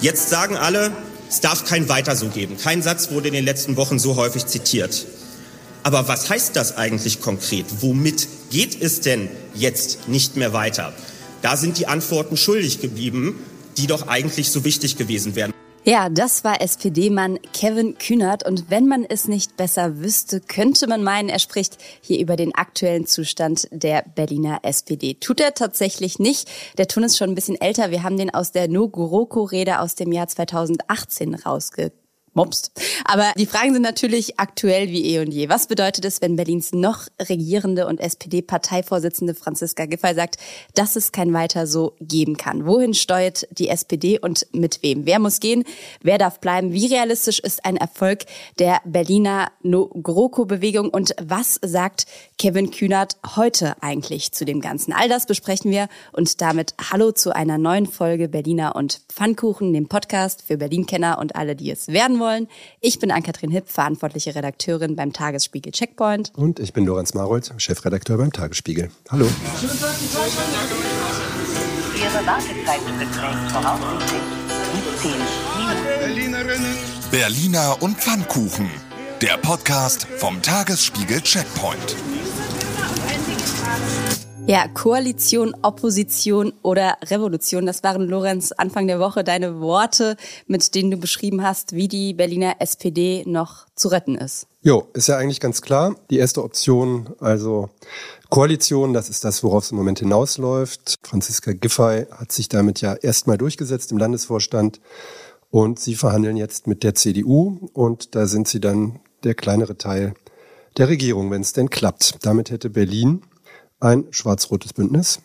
Jetzt sagen alle, es darf kein Weiter so geben. Kein Satz wurde in den letzten Wochen so häufig zitiert. Aber was heißt das eigentlich konkret? Womit geht es denn jetzt nicht mehr weiter? Da sind die Antworten schuldig geblieben, die doch eigentlich so wichtig gewesen wären. Ja, das war SPD-Mann Kevin Kühnert. Und wenn man es nicht besser wüsste, könnte man meinen, er spricht hier über den aktuellen Zustand der Berliner SPD. Tut er tatsächlich nicht. Der Ton ist schon ein bisschen älter. Wir haben den aus der No Guroko-Rede aus dem Jahr 2018 rausge mobst. Aber die Fragen sind natürlich aktuell wie eh und je. Was bedeutet es, wenn Berlins noch regierende und SPD-Parteivorsitzende Franziska Giffey sagt, dass es kein weiter so geben kann? Wohin steuert die SPD und mit wem? Wer muss gehen? Wer darf bleiben? Wie realistisch ist ein Erfolg der Berliner No-GroKo-Bewegung? Und was sagt Kevin Kühnert heute eigentlich zu dem Ganzen? All das besprechen wir und damit Hallo zu einer neuen Folge Berliner und Pfannkuchen, dem Podcast für Berlin-Kenner und alle, die es werden wollen wollen. Ich bin Ann-Kathrin Hipp, verantwortliche Redakteurin beim Tagesspiegel Checkpoint. Und ich bin Lorenz Marold, Chefredakteur beim Tagesspiegel. Hallo. Berliner und Pfannkuchen. Der Podcast vom Tagesspiegel Checkpoint. Ja, Koalition, Opposition oder Revolution, das waren Lorenz Anfang der Woche deine Worte, mit denen du beschrieben hast, wie die Berliner SPD noch zu retten ist. Jo, ist ja eigentlich ganz klar. Die erste Option, also Koalition, das ist das, worauf es im Moment hinausläuft. Franziska Giffey hat sich damit ja erstmal durchgesetzt im Landesvorstand und sie verhandeln jetzt mit der CDU und da sind sie dann der kleinere Teil der Regierung, wenn es denn klappt. Damit hätte Berlin ein schwarz-rotes Bündnis.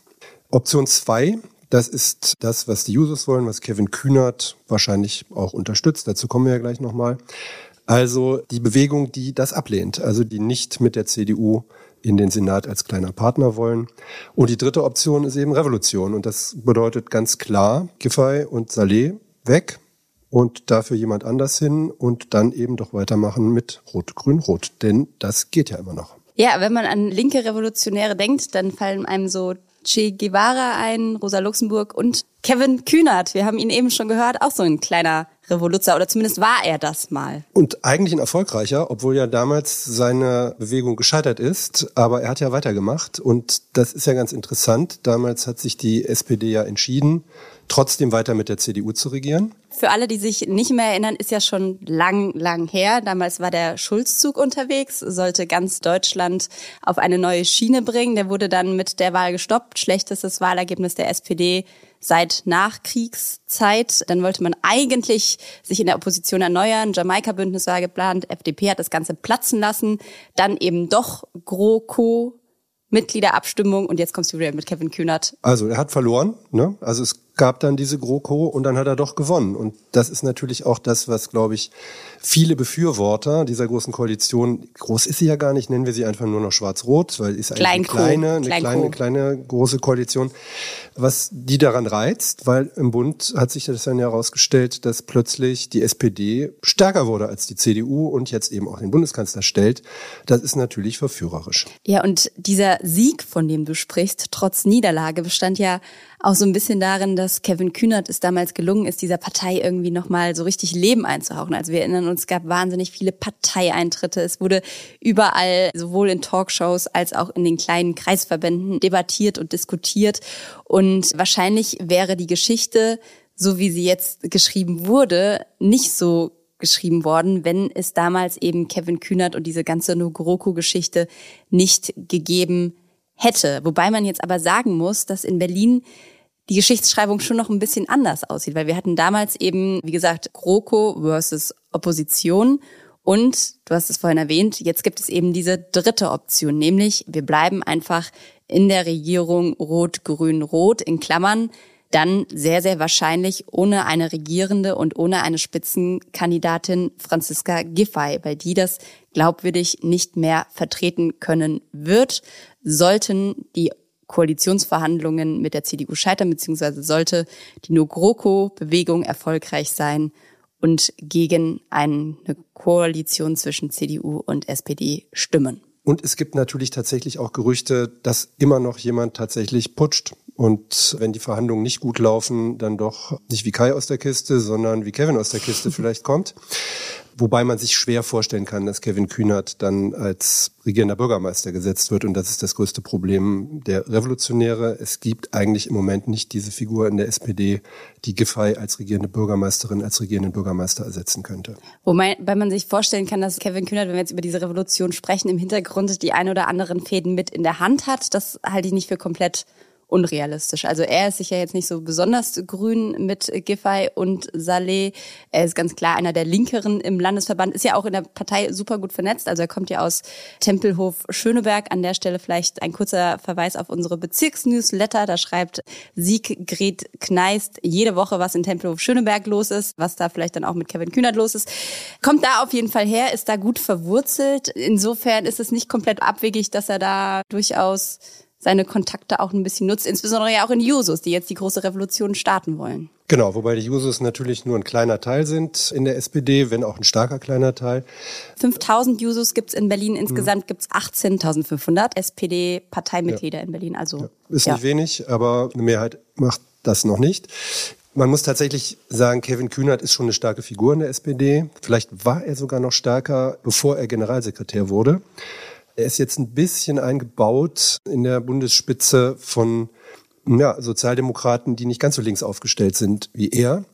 Option zwei, das ist das, was die Users wollen, was Kevin Kühnert wahrscheinlich auch unterstützt. Dazu kommen wir ja gleich nochmal. Also die Bewegung, die das ablehnt, also die nicht mit der CDU in den Senat als kleiner Partner wollen. Und die dritte Option ist eben Revolution. Und das bedeutet ganz klar, Giffey und Saleh weg und dafür jemand anders hin und dann eben doch weitermachen mit Rot-Grün-Rot. Denn das geht ja immer noch. Ja, wenn man an linke Revolutionäre denkt, dann fallen einem so Che Guevara ein, Rosa Luxemburg und Kevin Kühnert. Wir haben ihn eben schon gehört, auch so ein kleiner Revoluzer oder zumindest war er das mal. Und eigentlich ein erfolgreicher, obwohl ja damals seine Bewegung gescheitert ist, aber er hat ja weitergemacht und das ist ja ganz interessant. Damals hat sich die SPD ja entschieden, trotzdem weiter mit der CDU zu regieren. Für alle, die sich nicht mehr erinnern, ist ja schon lang, lang her. Damals war der Schulzzug unterwegs, sollte ganz Deutschland auf eine neue Schiene bringen. Der wurde dann mit der Wahl gestoppt. Schlechtestes Wahlergebnis der SPD seit Nachkriegszeit. Dann wollte man eigentlich sich in der Opposition erneuern. Jamaika-Bündnis war geplant. FDP hat das Ganze platzen lassen. Dann eben doch GroKo Mitgliederabstimmung und jetzt kommst du wieder mit Kevin Kühnert. Also er hat verloren, ne? Also es gab dann diese GroKo und dann hat er doch gewonnen. Und das ist natürlich auch das, was, glaube ich, viele Befürworter dieser großen Koalition, groß ist sie ja gar nicht, nennen wir sie einfach nur noch schwarz-rot, weil ist eigentlich eine kleine, eine Klein kleine, kleine, große Koalition, was die daran reizt, weil im Bund hat sich das dann ja herausgestellt, dass plötzlich die SPD stärker wurde als die CDU und jetzt eben auch den Bundeskanzler stellt. Das ist natürlich verführerisch. Ja, und dieser Sieg, von dem du sprichst, trotz Niederlage, bestand ja auch so ein bisschen darin, dass Kevin Kühnert es damals gelungen ist, dieser Partei irgendwie nochmal so richtig Leben einzuhauchen. Also wir erinnern uns, es gab wahnsinnig viele Parteieintritte. Es wurde überall, sowohl in Talkshows als auch in den kleinen Kreisverbänden debattiert und diskutiert. Und wahrscheinlich wäre die Geschichte, so wie sie jetzt geschrieben wurde, nicht so geschrieben worden, wenn es damals eben Kevin Kühnert und diese ganze Nogoroku-Geschichte nicht gegeben hätte. Wobei man jetzt aber sagen muss, dass in Berlin die Geschichtsschreibung schon noch ein bisschen anders aussieht, weil wir hatten damals eben, wie gesagt, GroKo versus Opposition und du hast es vorhin erwähnt, jetzt gibt es eben diese dritte Option, nämlich wir bleiben einfach in der Regierung Rot-Grün-Rot in Klammern, dann sehr, sehr wahrscheinlich ohne eine regierende und ohne eine Spitzenkandidatin Franziska Giffey, weil die das glaubwürdig nicht mehr vertreten können wird, sollten die Koalitionsverhandlungen mit der CDU scheitern, beziehungsweise sollte die No-GroKo-Bewegung erfolgreich sein und gegen eine Koalition zwischen CDU und SPD stimmen. Und es gibt natürlich tatsächlich auch Gerüchte, dass immer noch jemand tatsächlich putscht und wenn die Verhandlungen nicht gut laufen, dann doch nicht wie Kai aus der Kiste, sondern wie Kevin aus der Kiste vielleicht kommt. Wobei man sich schwer vorstellen kann, dass Kevin Kühnert dann als regierender Bürgermeister gesetzt wird. Und das ist das größte Problem der Revolutionäre. Es gibt eigentlich im Moment nicht diese Figur in der SPD, die Giffey als regierende Bürgermeisterin, als regierenden Bürgermeister ersetzen könnte. Wobei man sich vorstellen kann, dass Kevin Kühnert, wenn wir jetzt über diese Revolution sprechen, im Hintergrund die ein oder anderen Fäden mit in der Hand hat. Das halte ich nicht für komplett unrealistisch. Also er ist sicher jetzt nicht so besonders grün mit Giffey und Saleh. Er ist ganz klar einer der Linkeren im Landesverband, ist ja auch in der Partei super gut vernetzt. Also er kommt ja aus Tempelhof Schöneberg. An der Stelle vielleicht ein kurzer Verweis auf unsere Bezirksnewsletter. Da schreibt Sieggret Kneist jede Woche, was in Tempelhof Schöneberg los ist, was da vielleicht dann auch mit Kevin Kühnert los ist. Kommt da auf jeden Fall her, ist da gut verwurzelt. Insofern ist es nicht komplett abwegig, dass er da durchaus seine Kontakte auch ein bisschen nutzt, insbesondere ja auch in Jusos, die jetzt die große Revolution starten wollen. Genau, wobei die Jusos natürlich nur ein kleiner Teil sind in der SPD, wenn auch ein starker kleiner Teil. 5000 Jusos gibt's in Berlin, insgesamt gibt's 18.500 SPD-Parteimitglieder ja. in Berlin. Also ja. Ist ja. nicht wenig, aber eine Mehrheit macht das noch nicht. Man muss tatsächlich sagen, Kevin Kühnert ist schon eine starke Figur in der SPD. Vielleicht war er sogar noch stärker, bevor er Generalsekretär wurde. Er ist jetzt ein bisschen eingebaut in der Bundesspitze von ja, Sozialdemokraten, die nicht ganz so links aufgestellt sind wie er.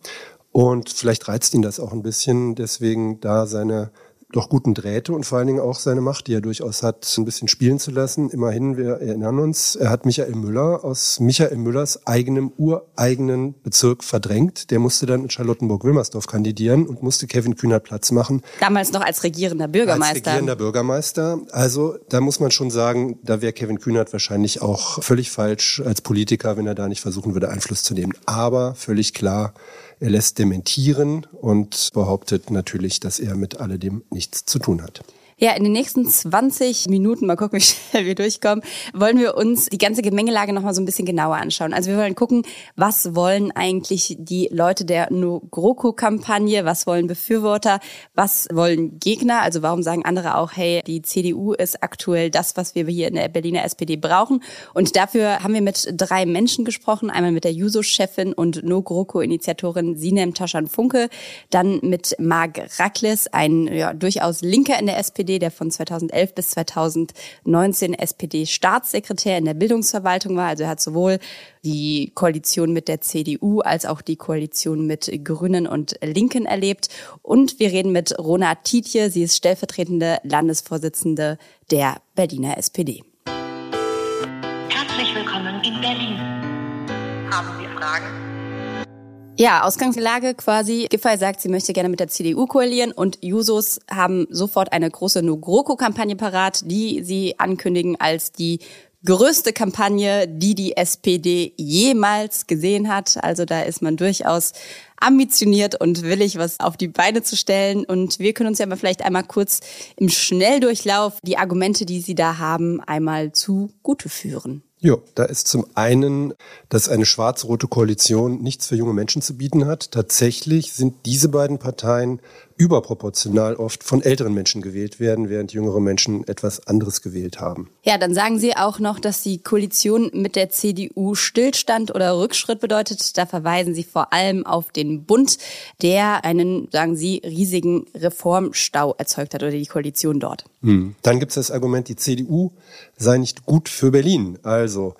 Und vielleicht reizt ihn das auch ein bisschen, deswegen da seine doch guten Drähte und vor allen Dingen auch seine Macht, die er durchaus hat, ein bisschen spielen zu lassen. Immerhin, wir erinnern uns, er hat Michael Müller aus Michael Müllers eigenem ureigenen Bezirk verdrängt. Der musste dann in Charlottenburg-Wilmersdorf kandidieren und musste Kevin Kühnert Platz machen. Damals noch als regierender Bürgermeister. Als regierender Bürgermeister. Also da muss man schon sagen, da wäre Kevin Kühnert wahrscheinlich auch völlig falsch als Politiker, wenn er da nicht versuchen würde, Einfluss zu nehmen. Aber völlig klar, er lässt dementieren und behauptet natürlich, dass er mit alledem nichts zu tun hat. Ja, in den nächsten 20 Minuten, mal gucken, wie schnell wir durchkommen, wollen wir uns die ganze Gemengelage nochmal so ein bisschen genauer anschauen. Also wir wollen gucken, was wollen eigentlich die Leute der No GroKo-Kampagne, was wollen Befürworter, was wollen Gegner, also warum sagen andere auch, hey, die CDU ist aktuell das, was wir hier in der Berliner SPD brauchen. Und dafür haben wir mit drei Menschen gesprochen, einmal mit der Juso-Chefin und No GroKo-Initiatorin Sinem Taschan-Funke, dann mit Marc Rackles, ein ja, durchaus Linker in der SPD, SPD, der von 2011 bis 2019 SPD-Staatssekretär in der Bildungsverwaltung war. Also er hat sowohl die Koalition mit der CDU als auch die Koalition mit Grünen und Linken erlebt. Und wir reden mit Rona Tietje. Sie ist stellvertretende Landesvorsitzende der Berliner SPD. Herzlich willkommen in Berlin. Haben Sie Fragen? Ja, Ausgangslage quasi. Giffey sagt, sie möchte gerne mit der CDU koalieren und Jusos haben sofort eine große No-GroKo-Kampagne parat, die sie ankündigen als die größte Kampagne, die die SPD jemals gesehen hat. Also da ist man durchaus ambitioniert und willig, was auf die Beine zu stellen. Und wir können uns ja mal vielleicht einmal kurz im Schnelldurchlauf die Argumente, die Sie da haben, einmal zu Gute führen. Ja, da ist zum einen, dass eine schwarz-rote Koalition nichts für junge Menschen zu bieten hat. Tatsächlich sind diese beiden Parteien überproportional oft von älteren Menschen gewählt werden, während jüngere Menschen etwas anderes gewählt haben. Ja, dann sagen Sie auch noch, dass die Koalition mit der CDU Stillstand oder Rückschritt bedeutet. Da verweisen Sie vor allem auf den Bund, der einen, sagen Sie, riesigen Reformstau erzeugt hat oder die Koalition dort. Hm. Dann gibt es das Argument, die CDU sei nicht gut für Berlin. Also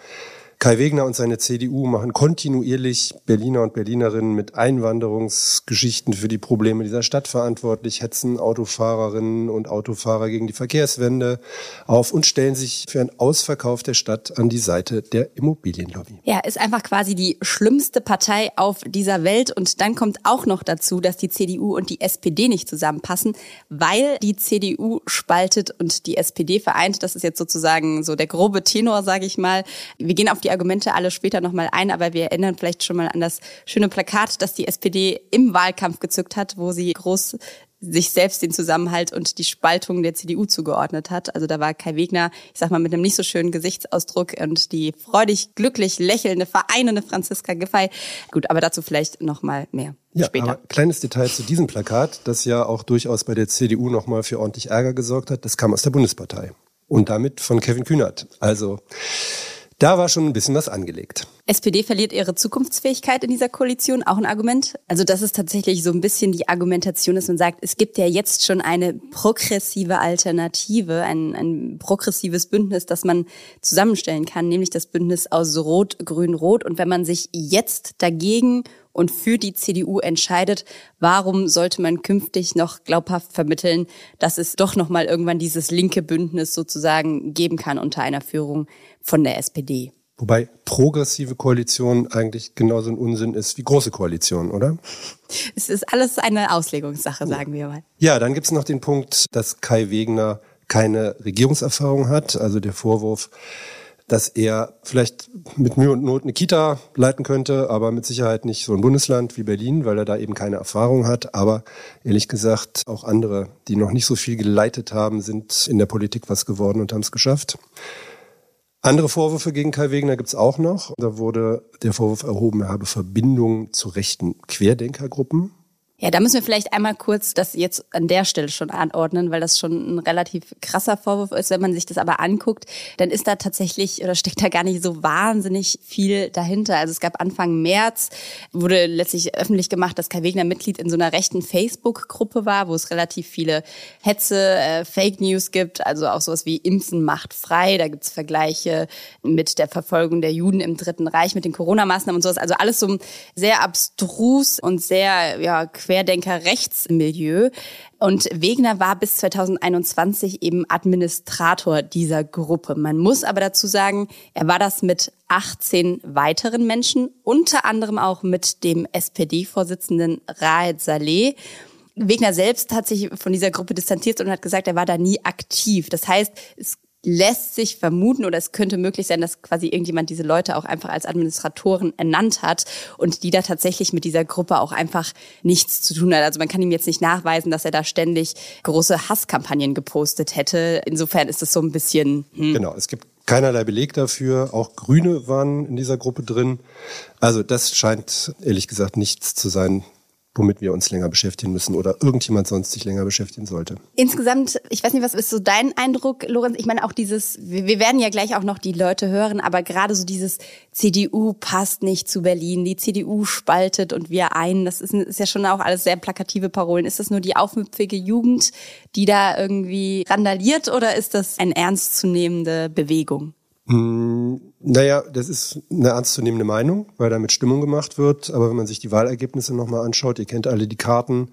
Kai Wegner und seine CDU machen kontinuierlich Berliner und Berlinerinnen mit Einwanderungsgeschichten für die Probleme dieser Stadt verantwortlich, hetzen Autofahrerinnen und Autofahrer gegen die Verkehrswende auf und stellen sich für einen Ausverkauf der Stadt an die Seite der Immobilienlobby. Ja, ist einfach quasi die schlimmste Partei auf dieser Welt. Und dann kommt auch noch dazu, dass die CDU und die SPD nicht zusammenpassen, weil die CDU spaltet und die SPD vereint. Das ist jetzt sozusagen so der grobe Tenor, sage ich mal. Wir gehen auf die die Argumente alle später nochmal ein, aber wir erinnern vielleicht schon mal an das schöne Plakat, das die SPD im Wahlkampf gezückt hat, wo sie groß sich selbst den Zusammenhalt und die Spaltung der CDU zugeordnet hat. Also da war Kai Wegner, ich sag mal, mit einem nicht so schönen Gesichtsausdruck und die freudig, glücklich lächelnde, vereinende Franziska Giffey. Gut, aber dazu vielleicht nochmal mehr. Ja, später. aber kleines Detail zu diesem Plakat, das ja auch durchaus bei der CDU nochmal für ordentlich Ärger gesorgt hat, das kam aus der Bundespartei. Und damit von Kevin Kühnert. Also Da war schon ein bisschen was angelegt. SPD verliert ihre Zukunftsfähigkeit in dieser Koalition, auch ein Argument. Also das ist tatsächlich so ein bisschen die Argumentation, dass man sagt, es gibt ja jetzt schon eine progressive Alternative, ein, ein progressives Bündnis, das man zusammenstellen kann, nämlich das Bündnis aus Rot, Grün, Rot. Und wenn man sich jetzt dagegen und für die CDU entscheidet, warum sollte man künftig noch glaubhaft vermitteln, dass es doch noch mal irgendwann dieses linke Bündnis sozusagen geben kann unter einer Führung von der SPD? Wobei progressive Koalition eigentlich genauso ein Unsinn ist wie große Koalition, oder? Es ist alles eine Auslegungssache, sagen wir mal. Ja, dann gibt's noch den Punkt, dass Kai Wegner keine Regierungserfahrung hat. Also der Vorwurf, dass er vielleicht mit Mühe und Not eine Kita leiten könnte, aber mit Sicherheit nicht so ein Bundesland wie Berlin, weil er da eben keine Erfahrung hat. Aber ehrlich gesagt, auch andere, die noch nicht so viel geleitet haben, sind in der Politik was geworden und haben es geschafft. Andere Vorwürfe gegen Kai Wegener gibt's auch noch. Da wurde der Vorwurf erhoben, er habe Verbindungen zu rechten Querdenkergruppen. Ja, da müssen wir vielleicht einmal kurz das jetzt an der Stelle schon anordnen, weil das schon ein relativ krasser Vorwurf ist. Wenn man sich das aber anguckt, dann ist da tatsächlich oder steckt da gar nicht so wahnsinnig viel dahinter. Also es gab Anfang März, wurde letztlich öffentlich gemacht, dass Kai Wegner Mitglied in so einer rechten Facebook-Gruppe war, wo es relativ viele Hetze, äh, Fake News gibt, also auch sowas wie Impfen macht frei. Da gibt's Vergleiche mit der Verfolgung der Juden im Dritten Reich, mit den Corona-Maßnahmen und sowas. Also alles so sehr abstrus und sehr, ja, Querdenker-Rechtsmilieu. Und Wegner war bis 2021 eben Administrator dieser Gruppe. Man muss aber dazu sagen, er war das mit 18 weiteren Menschen, unter anderem auch mit dem SPD-Vorsitzenden Raed Saleh. Wegner selbst hat sich von dieser Gruppe distanziert und hat gesagt, er war da nie aktiv. Das heißt, es lässt sich vermuten oder es könnte möglich sein, dass quasi irgendjemand diese Leute auch einfach als Administratoren ernannt hat und die da tatsächlich mit dieser Gruppe auch einfach nichts zu tun hat. Also man kann ihm jetzt nicht nachweisen, dass er da ständig große Hasskampagnen gepostet hätte. Insofern ist es so ein bisschen. Hm. Genau, es gibt keinerlei Beleg dafür. Auch Grüne waren in dieser Gruppe drin. Also das scheint ehrlich gesagt nichts zu sein, womit wir uns länger beschäftigen müssen oder irgendjemand sonst sich länger beschäftigen sollte. Insgesamt, ich weiß nicht, was ist so dein Eindruck, Lorenz? Ich meine auch dieses, wir werden ja gleich auch noch die Leute hören, aber gerade so dieses CDU passt nicht zu Berlin, die CDU spaltet und wir ein, das ist, ist ja schon auch alles sehr plakative Parolen. Ist das nur die aufmüpfige Jugend, die da irgendwie randaliert oder ist das eine ernstzunehmende Bewegung? Hm, naja, das ist eine ernstzunehmende Meinung, weil damit Stimmung gemacht wird. Aber wenn man sich die Wahlergebnisse nochmal anschaut, ihr kennt alle die Karten,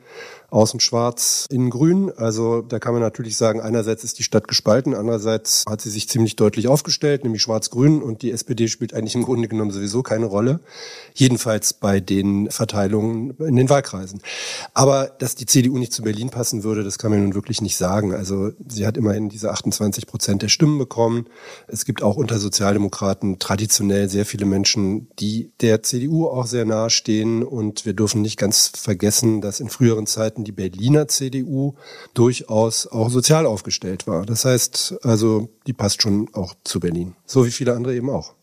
außen schwarz, innen grün. Also da kann man natürlich sagen, einerseits ist die Stadt gespalten, andererseits hat sie sich ziemlich deutlich aufgestellt, nämlich schwarz-grün und die SPD spielt eigentlich im Grunde genommen sowieso keine Rolle. Jedenfalls bei den Verteilungen in den Wahlkreisen. Aber dass die CDU nicht zu Berlin passen würde, das kann man nun wirklich nicht sagen. Also sie hat immerhin diese 28 Prozent der Stimmen bekommen. Es gibt auch unter Sozialdemokraten traditionell sehr viele Menschen, die der CDU auch sehr nahe stehen und wir dürfen nicht ganz vergessen, dass in früheren Zeiten die Berliner CDU durchaus auch sozial aufgestellt war. Das heißt, also die passt schon auch zu Berlin, so wie viele andere eben auch.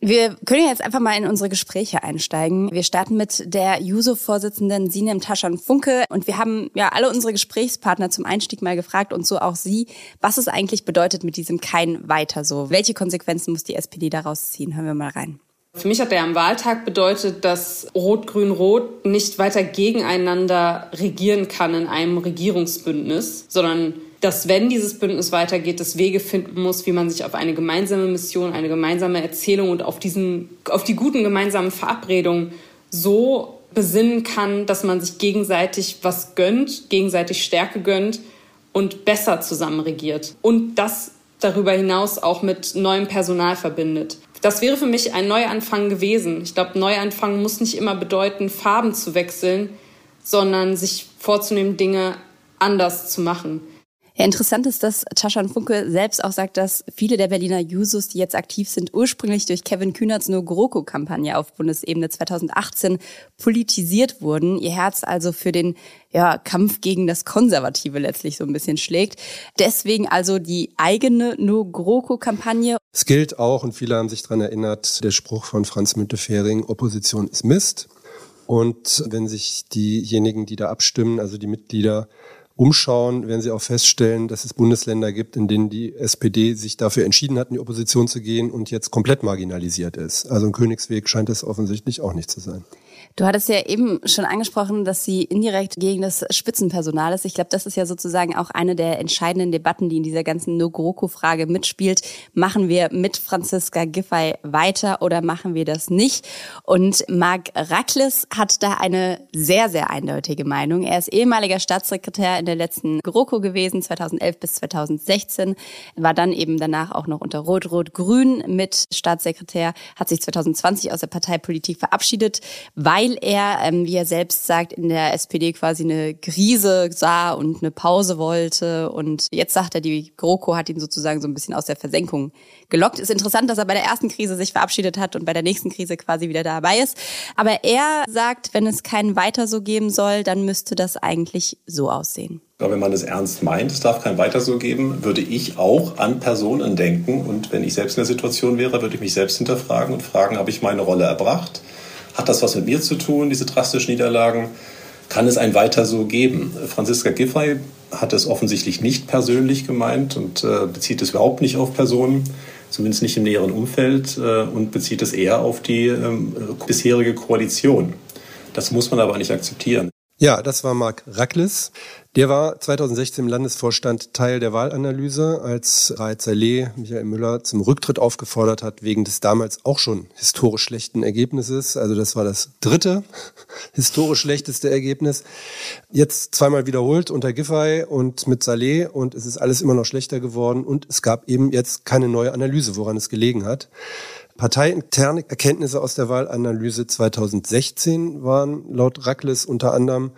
Wir können jetzt einfach mal in unsere Gespräche einsteigen. Wir starten mit der JUSO-Vorsitzenden Sinem Taschan Funke und wir haben ja alle unsere Gesprächspartner zum Einstieg mal gefragt und so auch Sie, was es eigentlich bedeutet mit diesem kein weiter so. Welche Konsequenzen muss die SPD daraus ziehen? Hören wir mal rein. Für mich hat der am Wahltag bedeutet, dass Rot-Grün-Rot nicht weiter gegeneinander regieren kann in einem Regierungsbündnis, sondern dass wenn dieses Bündnis weitergeht, das Wege finden muss, wie man sich auf eine gemeinsame Mission, eine gemeinsame Erzählung und auf diesen, auf die guten gemeinsamen Verabredungen so besinnen kann, dass man sich gegenseitig was gönnt, gegenseitig Stärke gönnt und besser zusammen regiert. Und das darüber hinaus auch mit neuem Personal verbindet das wäre für mich ein Neuanfang gewesen. Ich glaube, Neuanfang muss nicht immer bedeuten, Farben zu wechseln, sondern sich vorzunehmen, Dinge anders zu machen. Ja, interessant ist, dass Taschan Funke selbst auch sagt, dass viele der Berliner Jusos, die jetzt aktiv sind, ursprünglich durch Kevin Kühnerts No GroKo-Kampagne auf Bundesebene 2018 politisiert wurden. Ihr Herz also für den ja, Kampf gegen das Konservative letztlich so ein bisschen schlägt. Deswegen also die eigene No GroKo-Kampagne. Es gilt auch, und viele haben sich daran erinnert, der Spruch von Franz Müntefering, Opposition ist Mist. Und wenn sich diejenigen, die da abstimmen, also die Mitglieder, umschauen, werden Sie auch feststellen, dass es Bundesländer gibt, in denen die SPD sich dafür entschieden hat, in die Opposition zu gehen und jetzt komplett marginalisiert ist. Also ein Königsweg scheint es offensichtlich auch nicht zu sein. Du hattest ja eben schon angesprochen, dass sie indirekt gegen das Spitzenpersonal ist. Ich glaube, das ist ja sozusagen auch eine der entscheidenden Debatten, die in dieser ganzen No-GroKo-Frage mitspielt. Machen wir mit Franziska Giffey weiter oder machen wir das nicht? Und Marc Rackles hat da eine sehr, sehr eindeutige Meinung. Er ist ehemaliger Staatssekretär in der letzten GroKo gewesen, 2011 bis 2016, war dann eben danach auch noch unter Rot-Rot-Grün mit Staatssekretär, hat sich 2020 aus der Parteipolitik verabschiedet, weil er, ähm, wie er selbst sagt, in der SPD quasi eine Krise sah und eine Pause wollte. Und jetzt sagt er, die GroKo hat ihn sozusagen so ein bisschen aus der Versenkung gelockt. Ist interessant, dass er bei der ersten Krise sich verabschiedet hat und bei der nächsten Krise quasi wieder dabei ist. Aber er sagt, wenn es keinen Weiter so geben soll, dann müsste das eigentlich so aussehen. Wenn man es ernst meint, es darf kein Weiter so geben, würde ich auch an Personen denken. Und wenn ich selbst in der Situation wäre, würde ich mich selbst hinterfragen und fragen, habe ich meine Rolle erbracht? Hat das was mit mir zu tun, diese drastischen Niederlagen? Kann es ein Weiter so geben? Franziska Giffey hat es offensichtlich nicht persönlich gemeint und äh, bezieht es überhaupt nicht auf Personen, zumindest nicht im näheren Umfeld äh, und bezieht es eher auf die ähm, bisherige Koalition. Das muss man aber nicht akzeptieren. Ja, das war Marc Rackles. Der war 2016 im Landesvorstand Teil der Wahlanalyse, als Raed Saleh Michael Müller zum Rücktritt aufgefordert hat, wegen des damals auch schon historisch schlechten Ergebnisses. Also das war das dritte historisch schlechteste Ergebnis. Jetzt zweimal wiederholt unter Giffey und mit Saleh und es ist alles immer noch schlechter geworden und es gab eben jetzt keine neue Analyse, woran es gelegen hat. Parteiinterne Erkenntnisse aus der Wahlanalyse 2016 waren laut Rackles unter anderem,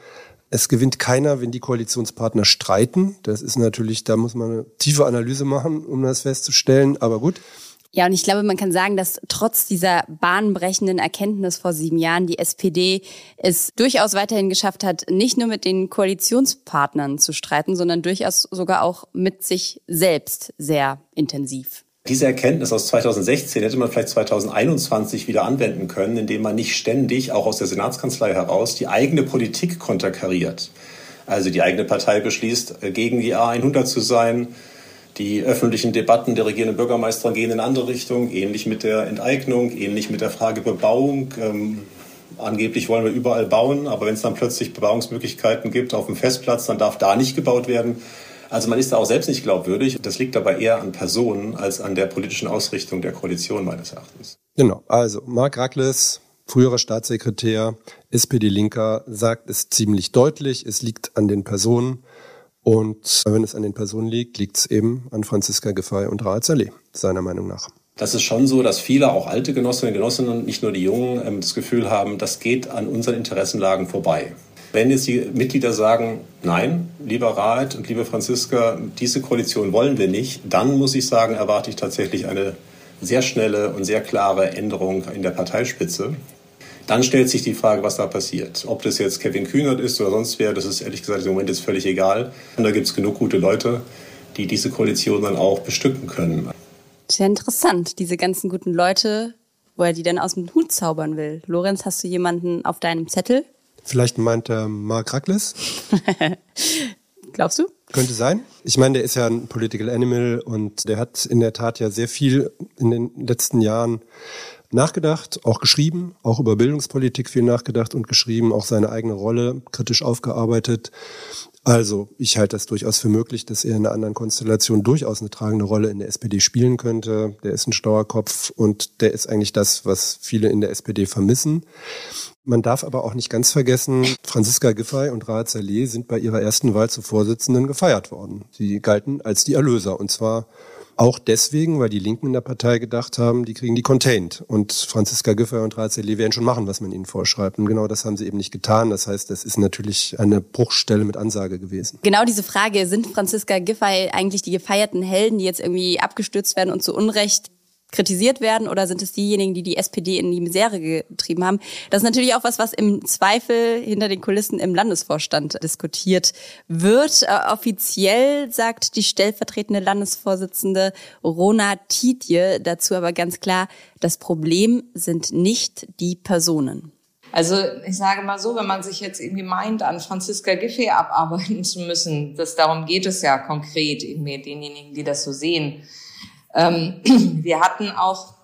es gewinnt keiner, wenn die Koalitionspartner streiten. Das ist natürlich, da muss man eine tiefe Analyse machen, um das festzustellen. Aber gut. Ja, und ich glaube, man kann sagen, dass trotz dieser bahnbrechenden Erkenntnis vor sieben Jahren die SPD es durchaus weiterhin geschafft hat, nicht nur mit den Koalitionspartnern zu streiten, sondern durchaus sogar auch mit sich selbst sehr intensiv. Diese Erkenntnis aus 2016 hätte man vielleicht 2021 wieder anwenden können, indem man nicht ständig, auch aus der Senatskanzlei heraus, die eigene Politik konterkariert. Also die eigene Partei beschließt, äh, gegen die A100 zu sein. Die öffentlichen Debatten der regierenden Bürgermeister gehen in eine andere Richtung, ähnlich mit der Enteignung, ähnlich mit der Frage Bebauung. Ähm, angeblich wollen wir überall bauen, aber wenn es dann plötzlich Bebauungsmöglichkeiten gibt auf dem Festplatz, dann darf da nicht gebaut werden. Also man ist da auch selbst nicht glaubwürdig. Das liegt aber eher an Personen als an der politischen Ausrichtung der Koalition meines Erachtens. Genau. Also Mark Rackles, früherer Staatssekretär, SPD-Linker, sagt es ziemlich deutlich. Es liegt an den Personen. Und wenn es an den Personen liegt, liegt es eben an Franziska Giffey und Raad Saleh, seiner Meinung nach. Das ist schon so, dass viele, auch alte Genossinnen und Genossinnen, nicht nur die Jungen, ähm, das Gefühl haben, das geht an unseren Interessenlagen vorbei. Wenn jetzt die Mitglieder sagen, nein, lieber Rat und liebe Franziska, diese Koalition wollen wir nicht, dann muss ich sagen, erwarte ich tatsächlich eine sehr schnelle und sehr klare Änderung in der Parteispitze. Dann stellt sich die Frage, was da passiert. Ob das jetzt Kevin Kühnert ist oder sonst wer, das ist ehrlich gesagt im Moment jetzt völlig egal. Und da gibt es genug gute Leute, die diese Koalition dann auch bestücken können. Sehr interessant, diese ganzen guten Leute, wo er die dann aus dem Hut zaubern will. Lorenz, hast du jemanden auf deinem Zettel? Vielleicht meint er Mark Rackles. Glaubst du? Könnte sein. Ich meine, der ist ja ein Political Animal und der hat in der Tat ja sehr viel in den letzten Jahren nachgedacht, auch geschrieben, auch über Bildungspolitik viel nachgedacht und geschrieben, auch seine eigene Rolle kritisch aufgearbeitet. Also ich halte das durchaus für möglich, dass er in einer anderen Konstellation durchaus eine tragende Rolle in der SPD spielen könnte. Der ist ein Steuerkopf und der ist eigentlich das, was viele in der SPD vermissen. Man darf aber auch nicht ganz vergessen, Franziska Giffey und Raad Saleh sind bei ihrer ersten Wahl zu Vorsitzenden gefeiert worden. Sie galten als die Erlöser und zwar auch deswegen, weil die Linken in der Partei gedacht haben, die kriegen die contained. Und Franziska Giffey und Ratseli werden schon machen, was man ihnen vorschreibt. Und genau das haben sie eben nicht getan. Das heißt, das ist natürlich eine Bruchstelle mit Ansage gewesen. Genau diese Frage, sind Franziska Giffey eigentlich die gefeierten Helden, die jetzt irgendwie abgestürzt werden und zu Unrecht kritisiert werden oder sind es diejenigen, die die SPD in die Misere getrieben haben? Das ist natürlich auch was, was im Zweifel hinter den Kulissen im Landesvorstand diskutiert wird. Äh, offiziell sagt die stellvertretende Landesvorsitzende Rona Tietje dazu aber ganz klar, das Problem sind nicht die Personen. Also ich sage mal so, wenn man sich jetzt irgendwie meint, an Franziska Giffey abarbeiten zu müssen, dass darum geht es ja konkret, irgendwie denjenigen, die das so sehen. Ähm, wir hatten auch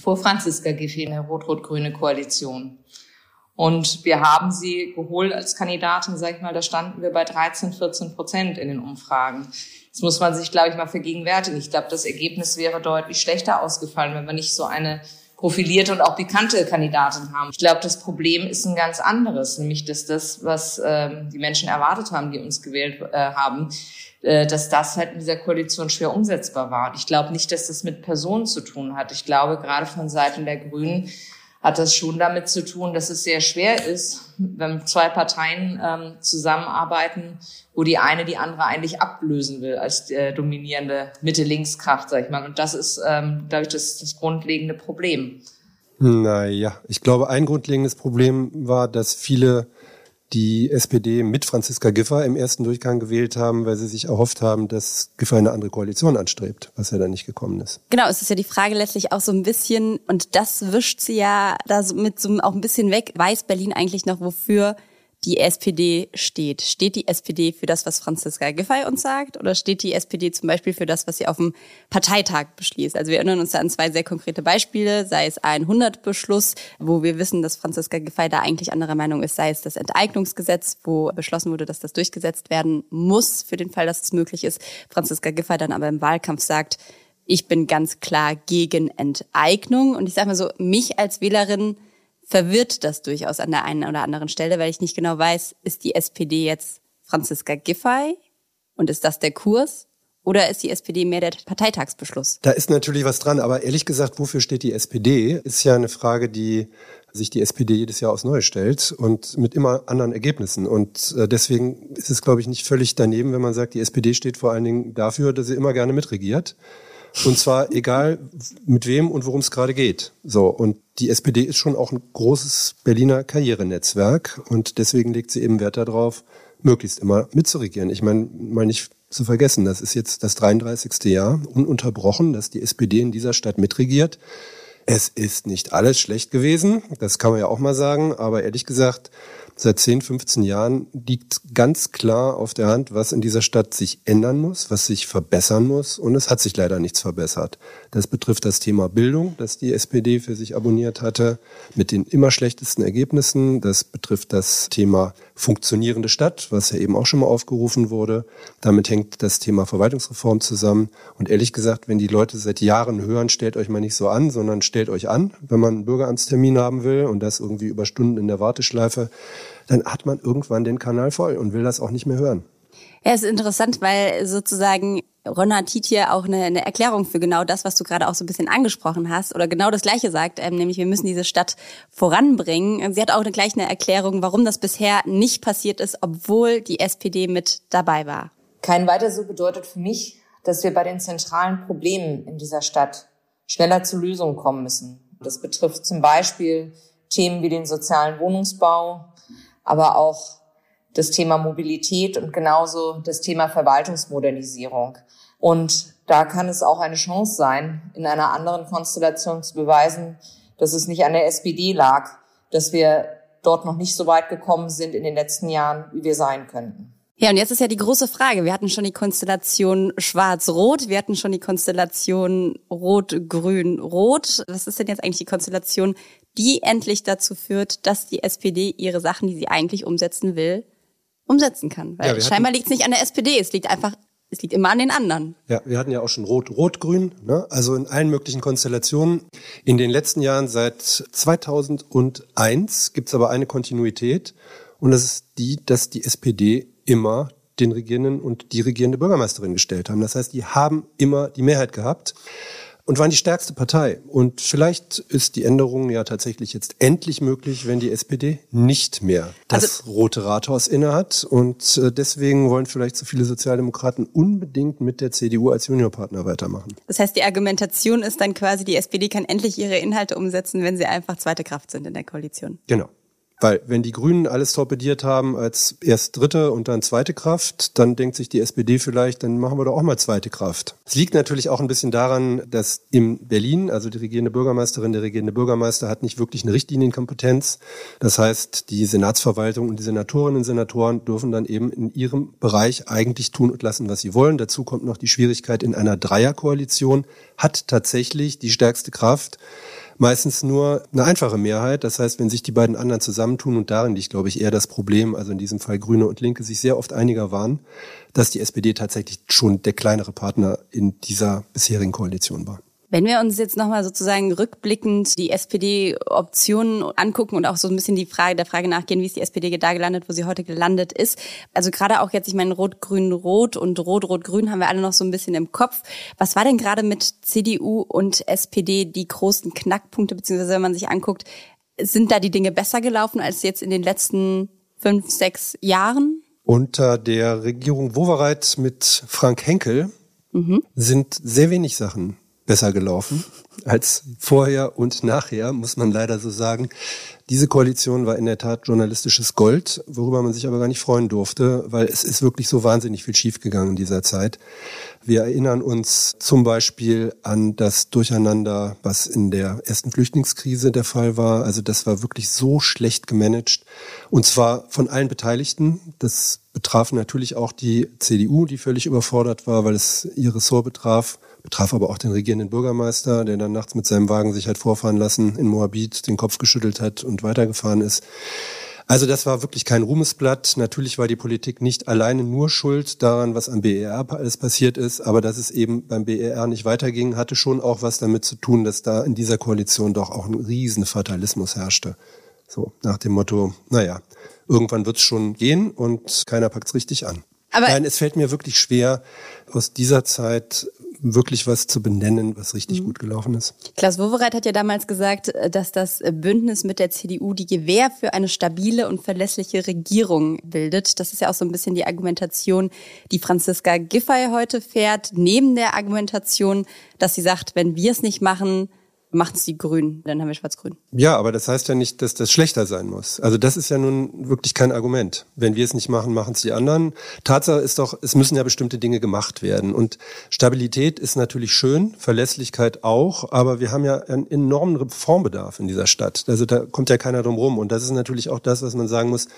vor Franziska Giffey eine rot-rot-grüne Koalition. Und wir haben sie geholt als Kandidatin, sag ich mal, da standen wir bei 13, 14 Prozent in den Umfragen. Das muss man sich, glaube ich, mal vergegenwärtigen. Ich glaube, das Ergebnis wäre deutlich schlechter ausgefallen, wenn wir nicht so eine profilierte und auch bekannte Kandidatin haben. Ich glaube, das Problem ist ein ganz anderes, nämlich dass das, was ähm, die Menschen erwartet haben, die uns gewählt äh, haben, äh, dass das halt in dieser Koalition schwer umsetzbar war. Und ich glaube nicht, dass das mit Personen zu tun hat. Ich glaube, gerade von Seiten der Grünen hat das schon damit zu tun, dass es sehr schwer ist, wenn zwei Parteien ähm, zusammenarbeiten, wo die eine die andere eigentlich ablösen will als äh, dominierende Mitte-Links-Kraft, sag ich mal. Und das ist, ähm, glaube ich, das, das grundlegende Problem. Naja, ich glaube, ein grundlegendes Problem war, dass viele die SPD mit Franziska Giffey im ersten Durchgang gewählt haben, weil sie sich erhofft haben, dass Giffey eine andere Koalition anstrebt, was ja dann nicht gekommen ist. Genau, es ist ja die Frage letztlich auch so ein bisschen, und das wischt sie ja da so mit so auch ein bisschen weg, weiß Berlin eigentlich noch, wofür die SPD steht. Steht die SPD für das, was Franziska Giffey uns sagt, oder steht die SPD zum Beispiel für das, was sie auf dem Parteitag beschließt? Also wir erinnern uns da an zwei sehr konkrete Beispiele, sei es ein 100-Beschluss, wo wir wissen, dass Franziska Giffey da eigentlich anderer Meinung ist, sei es das Enteignungsgesetz, wo beschlossen wurde, dass das durchgesetzt werden muss für den Fall, dass es möglich ist. Franziska Giffey dann aber im Wahlkampf sagt, ich bin ganz klar gegen Enteignung. Und ich sage mal so, mich als Wählerin verwirrt das durchaus an der einen oder anderen Stelle, weil ich nicht genau weiß, ist die SPD jetzt Franziska Giffey und ist das der Kurs? Oder ist die SPD mehr der Parteitagsbeschluss? Da ist natürlich was dran, aber ehrlich gesagt, wofür steht die SPD, ist ja eine Frage, die sich die SPD jedes Jahr aufs Neue stellt und mit immer anderen Ergebnissen. Und äh, deswegen ist es, glaube ich, nicht völlig daneben, wenn man sagt, die SPD steht vor allen Dingen dafür, dass sie immer gerne mitregiert und zwar egal mit wem und worum es gerade geht. So. Und die SPD ist schon auch ein großes Berliner Karrierenetzwerk und deswegen legt sie eben Wert darauf, möglichst immer mitzuregieren. Ich meine, mal nicht zu vergessen, das ist jetzt das 33. Jahr ununterbrochen, dass die SPD in dieser Stadt mitregiert. Es ist nicht alles schlecht gewesen, das kann man ja auch mal sagen, aber ehrlich gesagt, seit 10, 15 Jahren liegt ganz klar auf der Hand, was in dieser Stadt sich ändern muss, was sich verbessern muss. Und es hat sich leider nichts verbessert. Das betrifft das Thema Bildung, das die SPD für sich abonniert hatte, mit den immer schlechtesten Ergebnissen. Das betrifft das Thema funktionierende Stadt, was ja eben auch schon mal aufgerufen wurde. Damit hängt das Thema Verwaltungsreform zusammen. Und ehrlich gesagt, wenn die Leute seit Jahren hören, stellt euch mal nicht so an, sondern stellt euch an, wenn man einen Bürgeramtstermin haben will und das irgendwie über Stunden in der Warteschleife, dann hat man irgendwann den Kanal voll und will das auch nicht mehr hören. Ja, es ist interessant, weil sozusagen Ronna Tiet hier auch eine, eine Erklärung für genau das, was du gerade auch so ein bisschen angesprochen hast, oder genau das Gleiche sagt, ähm, nämlich wir müssen diese Stadt voranbringen. Sie hat auch eine gleiche Erklärung, warum das bisher nicht passiert ist, obwohl die SPD mit dabei war. Kein weiter so bedeutet für mich, dass wir bei den zentralen Problemen in dieser Stadt schneller zu Lösungen kommen müssen. Das betrifft zum Beispiel Themen wie den sozialen Wohnungsbau, aber auch das Thema Mobilität und genauso das Thema Verwaltungsmodernisierung. Und da kann es auch eine Chance sein, in einer anderen Konstellation zu beweisen, dass es nicht an der SPD lag, dass wir dort noch nicht so weit gekommen sind in den letzten Jahren, wie wir sein könnten. Ja, und jetzt ist ja die große Frage. Wir hatten schon die Konstellation Schwarz-Rot, wir hatten schon die Konstellation Rot-Grün-Rot. Was ist denn jetzt eigentlich die Konstellation, die endlich dazu führt, dass die SPD ihre Sachen, die sie eigentlich umsetzen will, umsetzen kann? Weil ja, scheinbar liegt es nicht an der SPD, es liegt einfach es liegt immer an den anderen. Ja, wir hatten ja auch schon Rot, Rot-Grün, ne? also in allen möglichen Konstellationen. In den letzten Jahren, seit 2001, gibt es aber eine Kontinuität und das ist die, dass die SPD immer den regierenden und die regierende Bürgermeisterin gestellt haben. Das heißt, die haben immer die Mehrheit gehabt und waren die stärkste Partei. Und vielleicht ist die Änderung ja tatsächlich jetzt endlich möglich, wenn die SPD nicht mehr das also, Rote Rathaus innehat. Und äh, deswegen wollen vielleicht so viele Sozialdemokraten unbedingt mit der CDU als Juniorpartner weitermachen. Das heißt, die Argumentation ist dann quasi, die SPD kann endlich ihre Inhalte umsetzen, wenn sie einfach zweite Kraft sind in der Koalition. Genau. Weil wenn die Grünen alles torpediert haben als erst dritte und dann zweite Kraft, dann denkt sich die SPD vielleicht, dann machen wir doch auch mal zweite Kraft. Es liegt natürlich auch ein bisschen daran, dass in Berlin, also die regierende Bürgermeisterin, der regierende Bürgermeister hat nicht wirklich eine Richtlinienkompetenz. Das heißt, die Senatsverwaltung und die Senatorinnen und Senatoren dürfen dann eben in ihrem Bereich eigentlich tun und lassen, was sie wollen. Dazu kommt noch die Schwierigkeit in einer Dreierkoalition, hat tatsächlich die stärkste Kraft meistens nur eine einfache Mehrheit. Das heißt, wenn sich die beiden anderen zusammentun, und darin liegt, glaube ich, eher das Problem, also in diesem Fall Grüne und Linke sich sehr oft einiger waren, dass die SPD tatsächlich schon der kleinere Partner in dieser bisherigen Koalition war. Wenn wir uns jetzt nochmal sozusagen rückblickend die SPD-Optionen angucken und auch so ein bisschen die Frage der Frage nachgehen, wie ist die SPD da gelandet, wo sie heute gelandet ist. Also gerade auch jetzt, ich meine, Rot-Grün-Rot und Rot-Rot-Grün haben wir alle noch so ein bisschen im Kopf. Was war denn gerade mit CDU und SPD die großen Knackpunkte, beziehungsweise wenn man sich anguckt, sind da die Dinge besser gelaufen als jetzt in den letzten fünf, sechs Jahren? Unter der Regierung Wowereit mit Frank Henkel mhm. sind sehr wenig Sachen besser gelaufen als vorher und nachher, muss man leider so sagen. Diese Koalition war in der Tat journalistisches Gold, worüber man sich aber gar nicht freuen durfte, weil es ist wirklich so wahnsinnig viel schiefgegangen in dieser Zeit. Wir erinnern uns zum Beispiel an das Durcheinander, was in der ersten Flüchtlingskrise der Fall war. Also das war wirklich so schlecht gemanagt. Und zwar von allen Beteiligten. Das betraf natürlich auch die CDU, die völlig überfordert war, weil es ihr Ressort betraf betraf aber auch den regierenden Bürgermeister, der dann nachts mit seinem Wagen sich hat vorfahren lassen in Moabit, den Kopf geschüttelt hat und weitergefahren ist. Also das war wirklich kein Ruhmesblatt. Natürlich war die Politik nicht alleine nur schuld daran, was am BER alles passiert ist, aber dass es eben beim BER nicht weiterging, hatte schon auch was damit zu tun, dass da in dieser Koalition doch auch ein riesen Fatalismus herrschte. So nach dem Motto, naja, irgendwann wird's schon gehen und keiner packt's richtig an. Aber Nein, es fällt mir wirklich schwer, aus dieser Zeit wirklich was zu benennen, was richtig mhm. gut gelaufen ist. Klaus Wowereit hat ja damals gesagt, äh, dass das Bündnis mit der CDU die Gewähr für eine stabile und verlässliche Regierung bildet. Das ist ja auch so ein bisschen die Argumentation, die Franziska Giffey heute fährt, neben der Argumentation, dass sie sagt, wenn wir es nicht machen, macht es die Grünen, dann haben wir Schwarz-Grün. Ja, aber das heißt ja nicht, dass das schlechter sein muss. Also das ist ja nun wirklich kein Argument. Wenn wir es nicht machen, machen es die anderen. Tatsache ist doch, es müssen ja bestimmte Dinge gemacht werden. Und Stabilität ist natürlich schön, Verlässlichkeit auch, aber wir haben ja einen enormen Reformbedarf in dieser Stadt. Also da kommt ja keiner drum rum. Und das ist natürlich auch das, was man sagen muss.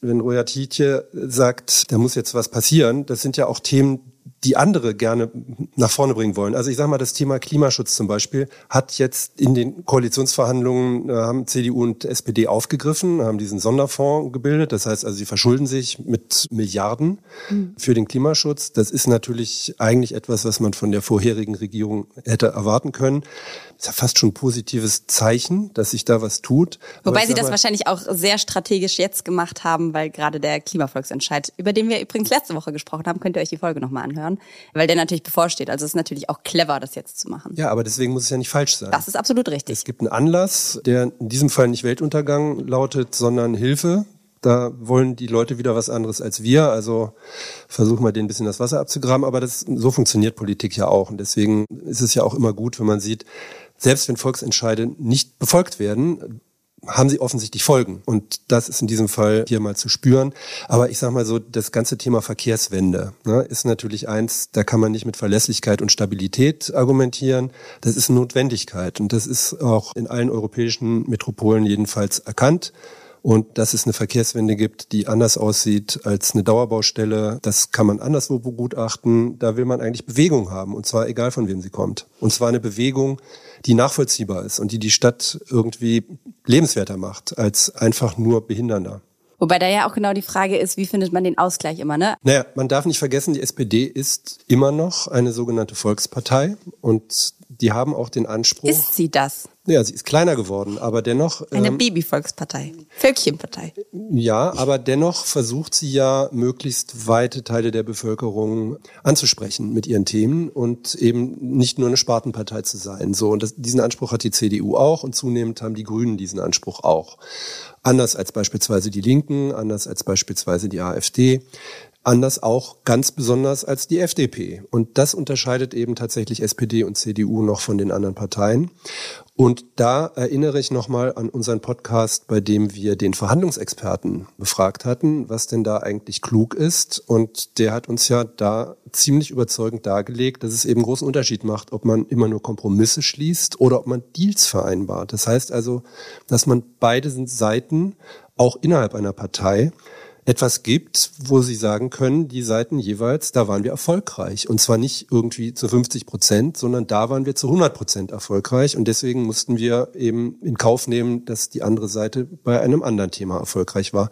Wenn Roya Tietje sagt, da muss jetzt was passieren, das sind ja auch Themen, die andere gerne nach vorne bringen wollen. Also ich sage mal, das Thema Klimaschutz zum Beispiel hat jetzt in den Koalitionsverhandlungen äh, haben CDU und SPD aufgegriffen, haben diesen Sonderfonds gebildet. Das heißt also, sie verschulden sich mit Milliarden mhm. für den Klimaschutz. Das ist natürlich eigentlich etwas, was man von der vorherigen Regierung hätte erwarten können ist ja fast schon ein positives Zeichen, dass sich da was tut. Wobei Sie das wahrscheinlich auch sehr strategisch jetzt gemacht haben, weil gerade der Klimavolksentscheid, über den wir übrigens letzte Woche gesprochen haben, könnt ihr euch die Folge nochmal anhören, weil der natürlich bevorsteht. Also es ist natürlich auch clever, das jetzt zu machen. Ja, aber deswegen muss es ja nicht falsch sein. Das ist absolut richtig. Es gibt einen Anlass, der in diesem Fall nicht Weltuntergang lautet, sondern Hilfe. Da wollen die Leute wieder was anderes als wir. Also versuchen wir denen ein bisschen das Wasser abzugraben. Aber das, so funktioniert Politik ja auch. Und deswegen ist es ja auch immer gut, wenn man sieht, selbst wenn Volksentscheide nicht befolgt werden, haben sie offensichtlich Folgen. Und das ist in diesem Fall hier mal zu spüren. Aber ich sage mal so, das ganze Thema Verkehrswende ne, ist natürlich eins, da kann man nicht mit Verlässlichkeit und Stabilität argumentieren. Das ist eine Notwendigkeit. Und das ist auch in allen europäischen Metropolen jedenfalls erkannt. Und dass es eine Verkehrswende gibt, die anders aussieht als eine Dauerbaustelle, das kann man anderswo begutachten. Da will man eigentlich Bewegung haben. Und zwar egal von wem sie kommt. Und zwar eine Bewegung, die nachvollziehbar ist und die die Stadt irgendwie lebenswerter macht als einfach nur behindernder. Wobei da ja auch genau die Frage ist, wie findet man den Ausgleich immer, ne? Naja, man darf nicht vergessen, die SPD ist immer noch eine sogenannte Volkspartei und die haben auch den Anspruch. Ist sie das? Ja, sie ist kleiner geworden, aber dennoch. Eine ähm, Babyvolkspartei. Völkchenpartei. Ja, aber dennoch versucht sie ja, möglichst weite Teile der Bevölkerung anzusprechen mit ihren Themen und eben nicht nur eine Spartenpartei zu sein. So, und das, diesen Anspruch hat die CDU auch und zunehmend haben die Grünen diesen Anspruch auch. Anders als beispielsweise die Linken, anders als beispielsweise die AfD anders auch ganz besonders als die FDP. Und das unterscheidet eben tatsächlich SPD und CDU noch von den anderen Parteien. Und da erinnere ich nochmal an unseren Podcast, bei dem wir den Verhandlungsexperten befragt hatten, was denn da eigentlich klug ist. Und der hat uns ja da ziemlich überzeugend dargelegt, dass es eben großen Unterschied macht, ob man immer nur Kompromisse schließt oder ob man Deals vereinbart. Das heißt also, dass man beide Seiten auch innerhalb einer Partei etwas gibt, wo sie sagen können, die Seiten jeweils, da waren wir erfolgreich. Und zwar nicht irgendwie zu 50 Prozent, sondern da waren wir zu 100 Prozent erfolgreich. Und deswegen mussten wir eben in Kauf nehmen, dass die andere Seite bei einem anderen Thema erfolgreich war.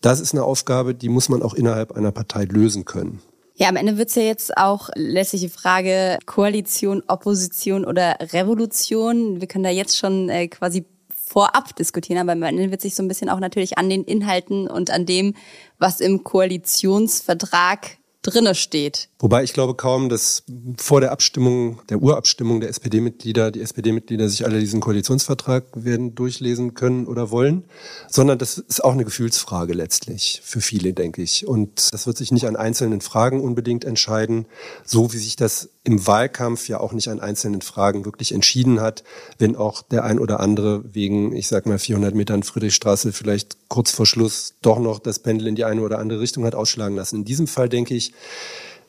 Das ist eine Aufgabe, die muss man auch innerhalb einer Partei lösen können. Ja, am Ende wird's ja jetzt auch lässliche Frage Koalition, Opposition oder Revolution. Wir können da jetzt schon äh, quasi vorab diskutieren, aber Ende wird sich so ein bisschen auch natürlich an den Inhalten und an dem, was im Koalitionsvertrag drinne steht. Wobei ich glaube kaum, dass vor der Abstimmung, der Urabstimmung der SPD-Mitglieder, die SPD-Mitglieder sich alle diesen Koalitionsvertrag werden durchlesen können oder wollen, sondern das ist auch eine Gefühlsfrage letztlich für viele, denke ich. Und das wird sich nicht an einzelnen Fragen unbedingt entscheiden, so wie sich das im Wahlkampf ja auch nicht an einzelnen Fragen wirklich entschieden hat, wenn auch der ein oder andere wegen, ich sag mal, 400 Metern Friedrichstraße vielleicht kurz vor Schluss doch noch das Pendel in die eine oder andere Richtung hat ausschlagen lassen. In diesem Fall denke ich,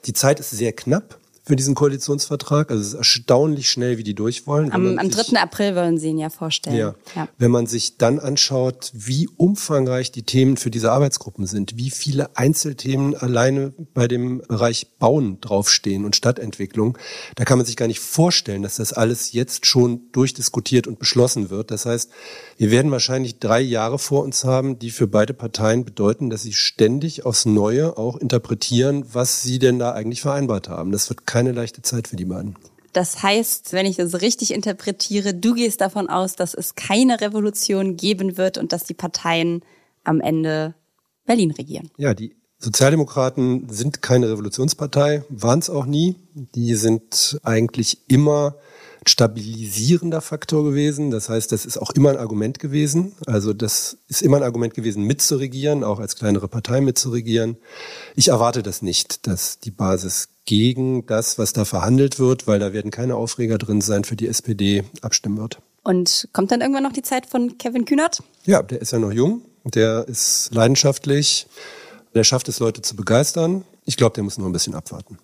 die Zeit ist sehr knapp für diesen Koalitionsvertrag. Also es ist erstaunlich schnell, wie die durch wollen. Am, am 3. April wollen Sie ihn ja vorstellen. Ja. ja. Wenn man sich dann anschaut, wie umfangreich die Themen für diese Arbeitsgruppen sind, wie viele Einzelthemen alleine bei dem Bereich Bauen draufstehen und Stadtentwicklung, da kann man sich gar nicht vorstellen, dass das alles jetzt schon durchdiskutiert und beschlossen wird. Das heißt, wir werden wahrscheinlich drei Jahre vor uns haben, die für beide Parteien bedeuten, dass sie ständig aufs Neue auch interpretieren, was sie denn da eigentlich vereinbart haben. Das wird keine leichte Zeit für die beiden. Das heißt, wenn ich das richtig interpretiere, du gehst davon aus, dass es keine Revolution geben wird und dass die Parteien am Ende Berlin regieren. Ja, die Sozialdemokraten sind keine Revolutionspartei, waren es auch nie. Die sind eigentlich immer stabilisierender Faktor gewesen. Das heißt, das ist auch immer ein Argument gewesen. Also das ist immer ein Argument gewesen, mitzuregieren, auch als kleinere Partei mitzuregieren. Ich erwarte das nicht, dass die Basis gegen das, was da verhandelt wird, weil da werden keine Aufreger drin sein, für die SPD abstimmen wird. Und kommt dann irgendwann noch die Zeit von Kevin Kühnert? Ja, der ist ja noch jung, der ist leidenschaftlich, der schafft es, Leute zu begeistern. Ich glaube, der muss nur ein bisschen abwarten.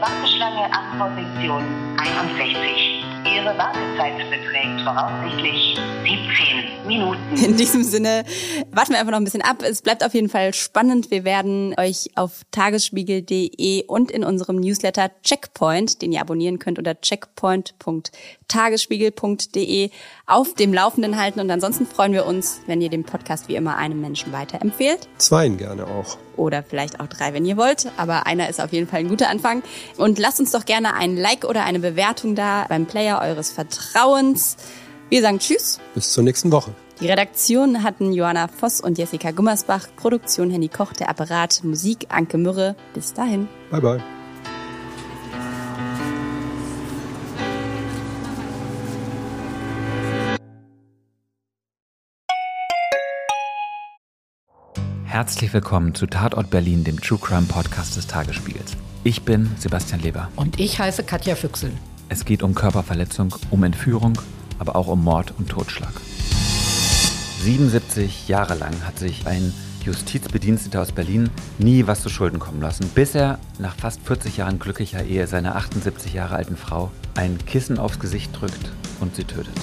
Warteschlange an Position 61. Ihre Wartezeit beträgt voraussichtlich 17 Minuten. In diesem Sinne warten wir einfach noch ein bisschen ab. Es bleibt auf jeden Fall spannend. Wir werden euch auf tagesspiegel.de und in unserem Newsletter Checkpoint, den ihr abonnieren könnt unter checkpoint.tagesspiegel.de auf dem Laufenden halten. Und ansonsten freuen wir uns, wenn ihr den Podcast wie immer einem Menschen weiterempfehlt. Zweien gerne auch. Oder vielleicht auch drei, wenn ihr wollt. Aber einer ist auf jeden Fall ein guter Anfang. Und lasst uns doch gerne ein Like oder eine Bewertung da beim Player eures Vertrauens. Wir sagen Tschüss. Bis zur nächsten Woche. Die Redaktion hatten Johanna Voss und Jessica Gummersbach, Produktion Henny Koch, der Apparat, Musik Anke Mürre. Bis dahin. Bye bye. Herzlich willkommen zu Tatort Berlin, dem True Crime Podcast des Tagesspiegels. Ich bin Sebastian Leber. Und ich heiße Katja Füchsel. Es geht um Körperverletzung, um Entführung, aber auch um Mord und Totschlag. 77 Jahre lang hat sich ein Justizbediensteter aus Berlin nie was zu Schulden kommen lassen, bis er nach fast 40 Jahren glücklicher Ehe seiner 78 Jahre alten Frau ein Kissen aufs Gesicht drückt und sie tötet.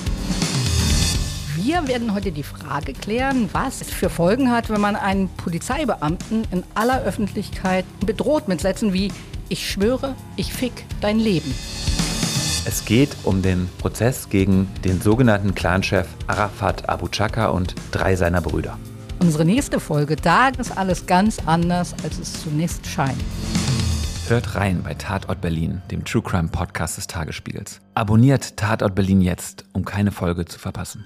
Wir werden heute die Frage klären, was es für Folgen hat, wenn man einen Polizeibeamten in aller Öffentlichkeit bedroht mit Sätzen wie Ich schwöre, ich fick dein Leben. Es geht um den Prozess gegen den sogenannten Clanchef Arafat Abu Chaka und drei seiner Brüder. Unsere nächste Folge, da ist alles ganz anders, als es zunächst scheint. Hört rein bei Tatort Berlin, dem True Crime Podcast des Tagesspiegels. Abonniert Tatort Berlin jetzt, um keine Folge zu verpassen.